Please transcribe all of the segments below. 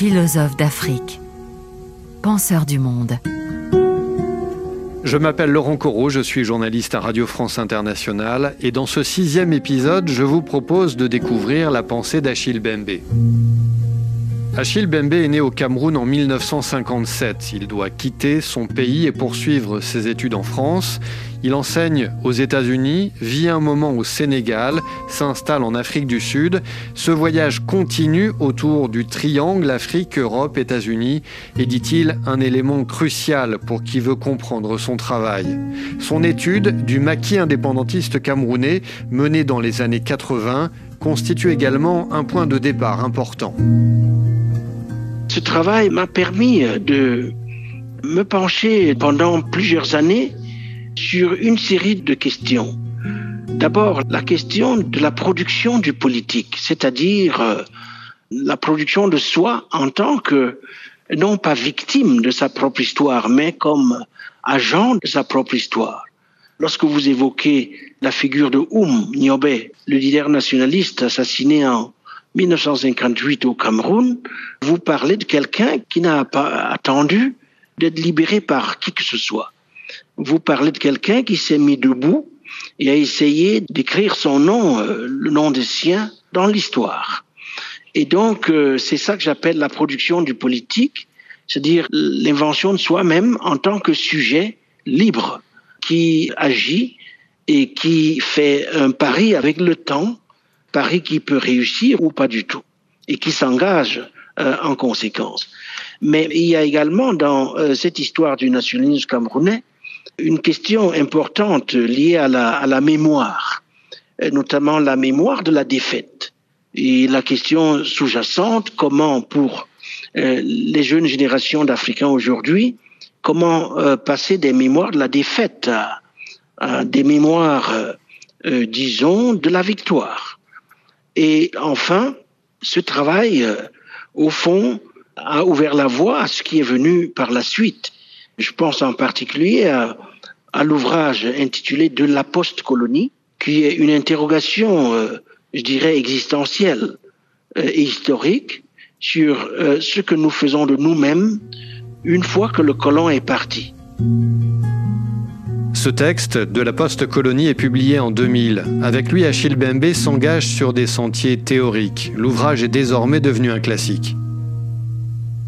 philosophe d'Afrique, penseur du monde. Je m'appelle Laurent Corot, je suis journaliste à Radio France Internationale et dans ce sixième épisode, je vous propose de découvrir la pensée d'Achille Bembe. Achille Bembe est né au Cameroun en 1957. Il doit quitter son pays et poursuivre ses études en France. Il enseigne aux États-Unis, vit un moment au Sénégal, s'installe en Afrique du Sud. Ce voyage continue autour du triangle Afrique, Europe, États-Unis et dit-il un élément crucial pour qui veut comprendre son travail. Son étude du maquis indépendantiste camerounais menée dans les années 80 constitue également un point de départ important. Ce travail m'a permis de me pencher pendant plusieurs années sur une série de questions. D'abord, la question de la production du politique, c'est-à-dire euh, la production de soi en tant que, non pas victime de sa propre histoire, mais comme agent de sa propre histoire. Lorsque vous évoquez la figure de Oum Niobe, le leader nationaliste assassiné en 1958 au Cameroun, vous parlez de quelqu'un qui n'a pas attendu d'être libéré par qui que ce soit. Vous parlez de quelqu'un qui s'est mis debout et a essayé d'écrire son nom, euh, le nom des siens, dans l'histoire. Et donc, euh, c'est ça que j'appelle la production du politique, c'est-à-dire l'invention de soi-même en tant que sujet libre qui agit et qui fait un pari avec le temps pari qui peut réussir ou pas du tout, et qui s'engage euh, en conséquence. Mais il y a également dans euh, cette histoire du nationalisme camerounais une question importante liée à la, à la mémoire, euh, notamment la mémoire de la défaite. Et la question sous-jacente, comment pour les jeunes générations d'Africains aujourd'hui, comment passer des mémoires de la défaite à des mémoires, disons, de la victoire. Et enfin, ce travail, euh, au fond, a ouvert la voie à ce qui est venu par la suite. Je pense en particulier à, l'ouvrage intitulé De la post-colonie, qui est une interrogation, euh, je dirais, existentielle euh, et historique sur ce que nous faisons de nous-mêmes une fois que le colon est parti. Ce texte de la post-colonie est publié en 2000. Avec lui, Achille Bembe s'engage sur des sentiers théoriques. L'ouvrage est désormais devenu un classique.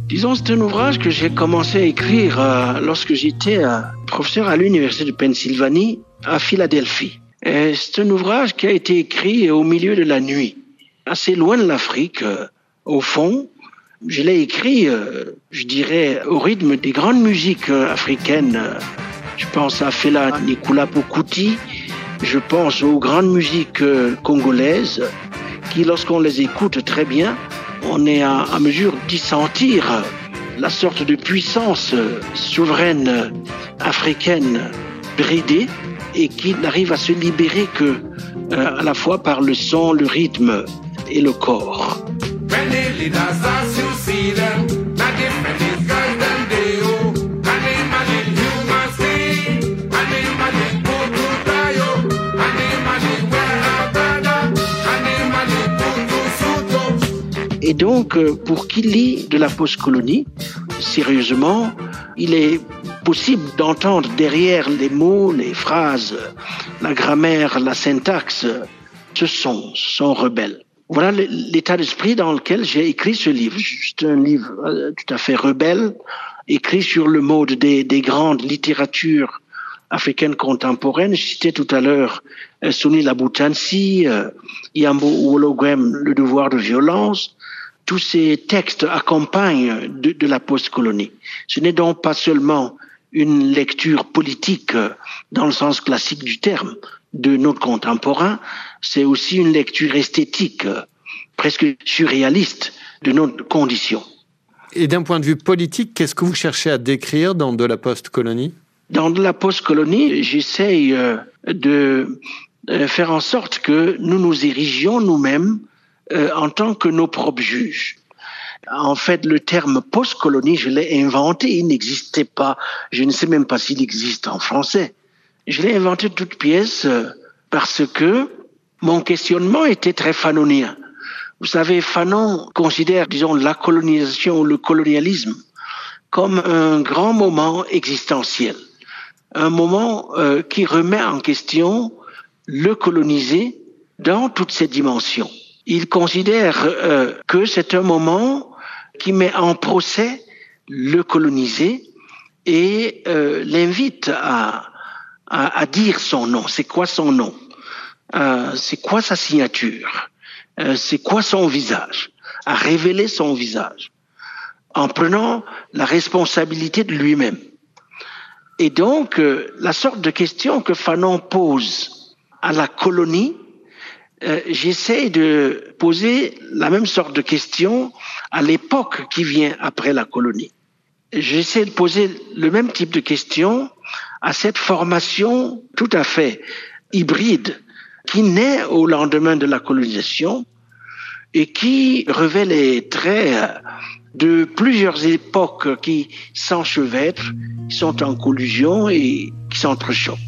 Disons, c'est un ouvrage que j'ai commencé à écrire euh, lorsque j'étais euh, professeur à l'Université de Pennsylvanie à Philadelphie. C'est un ouvrage qui a été écrit au milieu de la nuit, assez loin de l'Afrique, euh, au fond. Je l'ai écrit, je dirais, au rythme des grandes musiques africaines je pense à Fela Nicolas Pokuti. Je pense aux grandes musiques euh, congolaises qui, lorsqu'on les écoute très bien, on est à, mesure d'y sentir la sorte de puissance euh, souveraine euh, africaine bridée et qui n'arrive à se libérer que à la fois par le son, le rythme et le corps. Et donc, euh, pour qui lit de la postcolonie, sérieusement, il est possible d'entendre derrière les mots, les phrases, la grammaire, la syntaxe, ce son, son rebelle. Voilà l'état d'esprit dans lequel j'ai écrit ce livre. C'est un livre euh, tout à fait rebelle, écrit sur le mode des, des grandes littératures africaines contemporaines. Je citais tout à l'heure euh, Suni Laboutansi, Yambo Wologwem, Le devoir de violence, tous ces textes accompagnent de, la postcolonie. Ce n'est donc pas seulement une lecture politique euh, dans le sens classique du terme de notre contemporain, c'est aussi une lecture esthétique, euh, presque surréaliste de notre condition. Et d'un point de vue politique, qu'est-ce que vous cherchez à décrire dans de la postcolonie? Dans de la postcolonie, j'essaye euh, de faire en sorte que nous nous érigions nous-mêmes euh, en tant que nos propres juges. En fait, le terme post-colonie, je l'ai inventé, il n'existait pas. Je ne sais même pas s'il existe en français. Je l'ai inventé toute pièce euh, parce que mon questionnement était très fanonien. Vous savez, Fanon considère, disons, la colonisation ou le colonialisme comme un grand moment existentiel, un moment euh, qui remet en question le colonisé dans toutes ses dimensions. Il considère euh, que c'est un moment qui met en procès le colonisé et euh, l'invite à, à, dire son nom. C'est quoi son nom? Euh, C'est quoi sa signature? C'est quoi son visage? À révéler son visage en prenant la responsabilité de lui-même. Et donc, la sorte de question que Fanon pose à la colonie, euh, j'essaie de poser la même sorte de question à l'époque qui vient après la colonie j'essaie de poser le même type de question à cette formation tout à fait hybride qui naît au lendemain de la colonisation et qui revêt les traits de plusieurs époques qui s'enchevêtrent, qui sont en collusion et qui s'entrechoquent.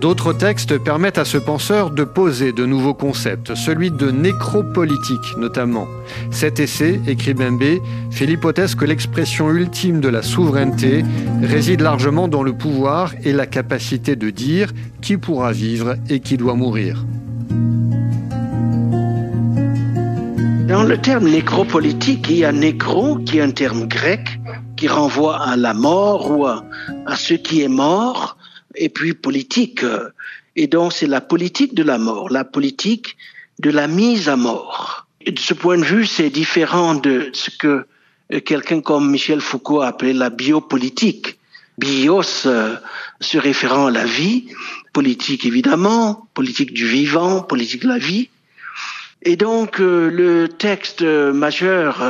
D'autres textes permettent à ce penseur de poser de nouveaux concepts, celui de nécropolitique notamment. Cet essai, écrit Bembe, fait l'hypothèse que l'expression ultime de la souveraineté réside largement dans le pouvoir et la capacité de dire qui pourra vivre et qui doit mourir. Dans le terme nécropolitique, il y a nécro, qui est un terme grec, qui renvoie à la mort ou à, à ce qui est mort, et puis politique. Et donc c'est la politique de la mort, la politique de la mise à mort. De ce point de vue, c'est différent de ce que quelqu'un comme Michel Foucault a appelé la biopolitique. Bios euh, se référant à la vie, politique évidemment, politique du vivant, politique de la vie. Et donc euh, le texte majeur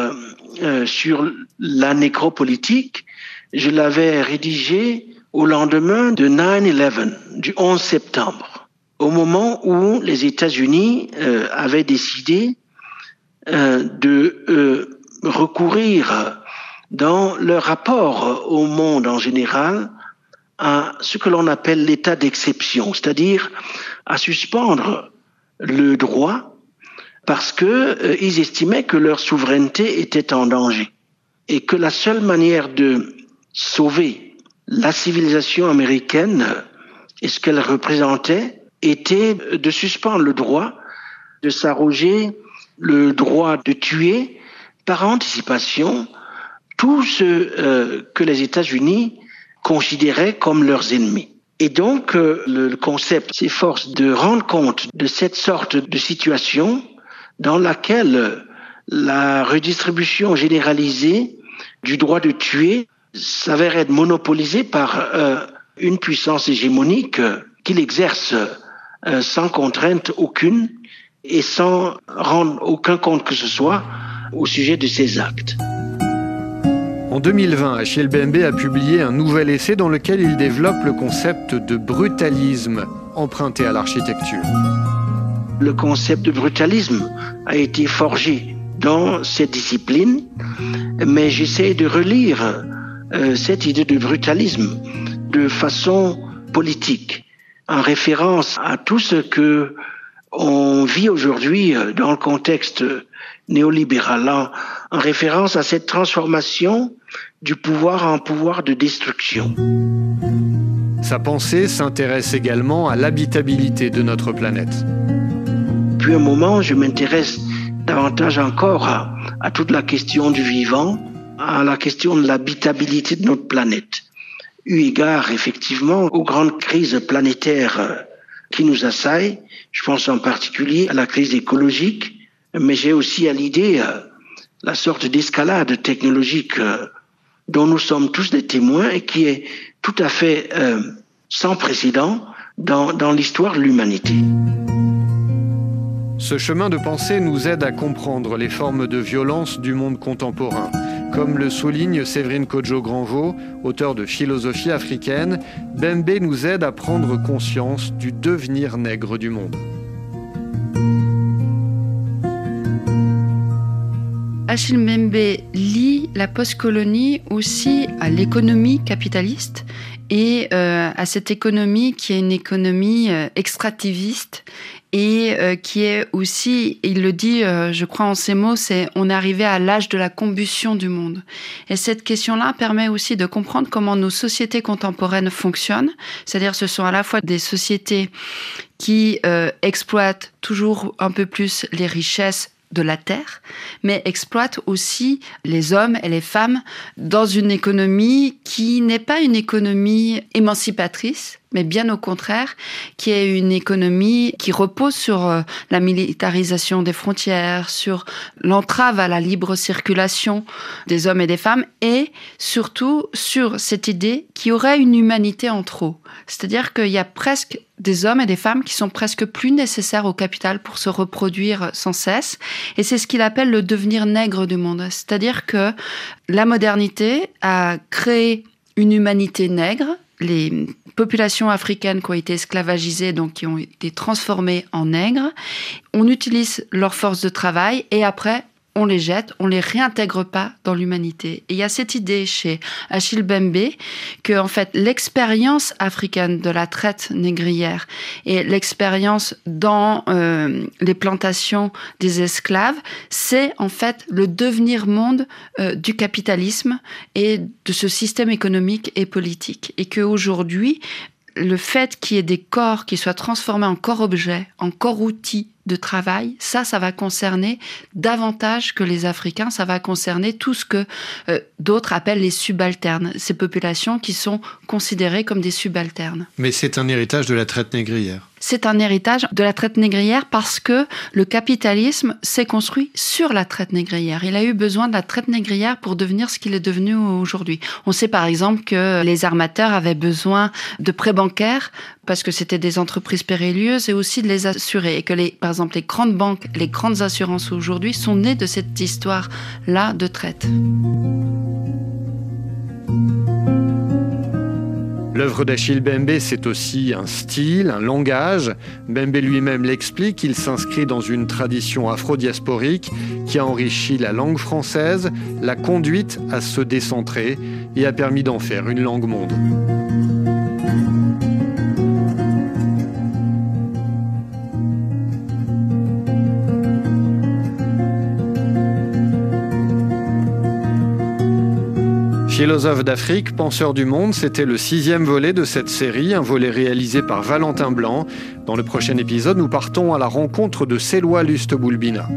euh, sur la nécropolitique, je l'avais rédigé au lendemain de 9-11, du 11 septembre, au moment où les États-Unis euh, avaient décidé euh, de euh, recourir dans leur rapport au monde en général à ce que l'on appelle l'état d'exception, c'est-à-dire à suspendre le droit parce que ils estimaient que leur souveraineté était en danger et que la seule manière de sauver la civilisation américaine et ce qu'elle représentait était de suspendre le droit, de s'arroger le droit de tuer par anticipation tous ceux euh, que les États-Unis considéraient comme leurs ennemis. Et donc, euh, le concept s'efforce de rendre compte de cette sorte de situation dans laquelle la redistribution généralisée du droit de tuer s'avère être monopolisé par euh, une puissance hégémonique euh, qu'il exerce euh, sans contrainte aucune et sans rendre aucun compte que ce soit au sujet de ses actes. En 2020, Achille Bembe a publié un nouvel essai dans lequel il développe le concept de brutalisme emprunté à l'architecture. Le concept de brutalisme a été forgé dans cette discipline, mais j'essaie de relire euh, cette idée de brutalisme de façon politique, en référence à tout ce que on vit aujourd'hui euh, dans le contexte néolibéral, en, en référence à cette transformation du pouvoir en pouvoir de destruction. Sa pensée s'intéresse également à l'habitabilité de notre planète. Puis un moment, je m'intéresse davantage encore à, à toute la question du vivant, à la question de l'habitabilité de notre planète, eu égard effectivement aux grandes crises planétaires euh, qui nous assaillent. Je pense en particulier à la crise écologique, mais j'ai aussi à l'idée euh, la sorte d'escalade technologique euh, dont nous sommes tous des témoins et qui est tout à fait sans précédent dans, dans l'histoire de l'humanité. Ce chemin de pensée nous aide à comprendre les formes de violence du monde contemporain. Comme le souligne Séverine Kodjo Granvaux, auteur de Philosophie africaine, Bembe nous aide à prendre conscience du devenir nègre du monde. Achille Mbembe lie la postcolonie aussi à l'économie capitaliste et euh, à cette économie qui est une économie euh, extractiviste et euh, qui est aussi, il le dit, euh, je crois en ces mots, c'est on est arrivé à l'âge de la combustion du monde. Et cette question-là permet aussi de comprendre comment nos sociétés contemporaines fonctionnent. C'est-à-dire, ce sont à la fois des sociétés qui euh, exploitent toujours un peu plus les richesses de la terre, mais exploitent aussi les hommes et les femmes dans une économie qui n'est pas une économie émancipatrice, mais bien au contraire, qui est une économie qui repose sur euh, la militarisation des frontières, sur l'entrave à la libre circulation des hommes et des femmes, et surtout sur cette idée qu'il y aurait une humanité en trop. C'est-à-dire qu'il y a presque des hommes et des femmes qui sont presque plus nécessaires au capital pour se reproduire sans cesse. Et c'est ce qu'il appelle le devenir nègre du monde. C'est-à-dire que la modernité a créé une humanité nègre, les populations africaines qui ont été esclavagisées, donc qui ont été transformées en nègres. On utilise leur force de travail et après, on les jette, on les réintègre pas dans l'humanité. Et il y a cette idée chez Achille Bembe que en fait l'expérience africaine de la traite négrière et l'expérience dans euh, les plantations des esclaves, c'est en fait le devenir monde euh, du capitalisme et de ce système économique et politique. Et qu'aujourd'hui, le fait qu'il y ait des corps qui soient transformés en corps-objets, en corps-outils de travail, ça, ça va concerner davantage que les Africains, ça va concerner tout ce que euh, d'autres appellent les subalternes, ces populations qui sont considérées comme des subalternes. Mais c'est un héritage de la traite négrière. C'est un héritage de la traite négrière parce que le capitalisme s'est construit sur la traite négrière. Il a eu besoin de la traite négrière pour devenir ce qu'il est devenu aujourd'hui. On sait par exemple que les armateurs avaient besoin de prêts bancaires parce que c'était des entreprises périlleuses et aussi de les assurer et que les, par exemple les grandes banques, les grandes assurances aujourd'hui sont nées de cette histoire-là de traite. L'œuvre d'Achille Bembe, c'est aussi un style, un langage. Bembe lui-même l'explique, il s'inscrit dans une tradition afro-diasporique qui a enrichi la langue française, l'a conduite à se décentrer et a permis d'en faire une langue monde. Philosophe d'Afrique, penseur du monde, c'était le sixième volet de cette série, un volet réalisé par Valentin Blanc. Dans le prochain épisode, nous partons à la rencontre de Selwa Luste-Boulbina.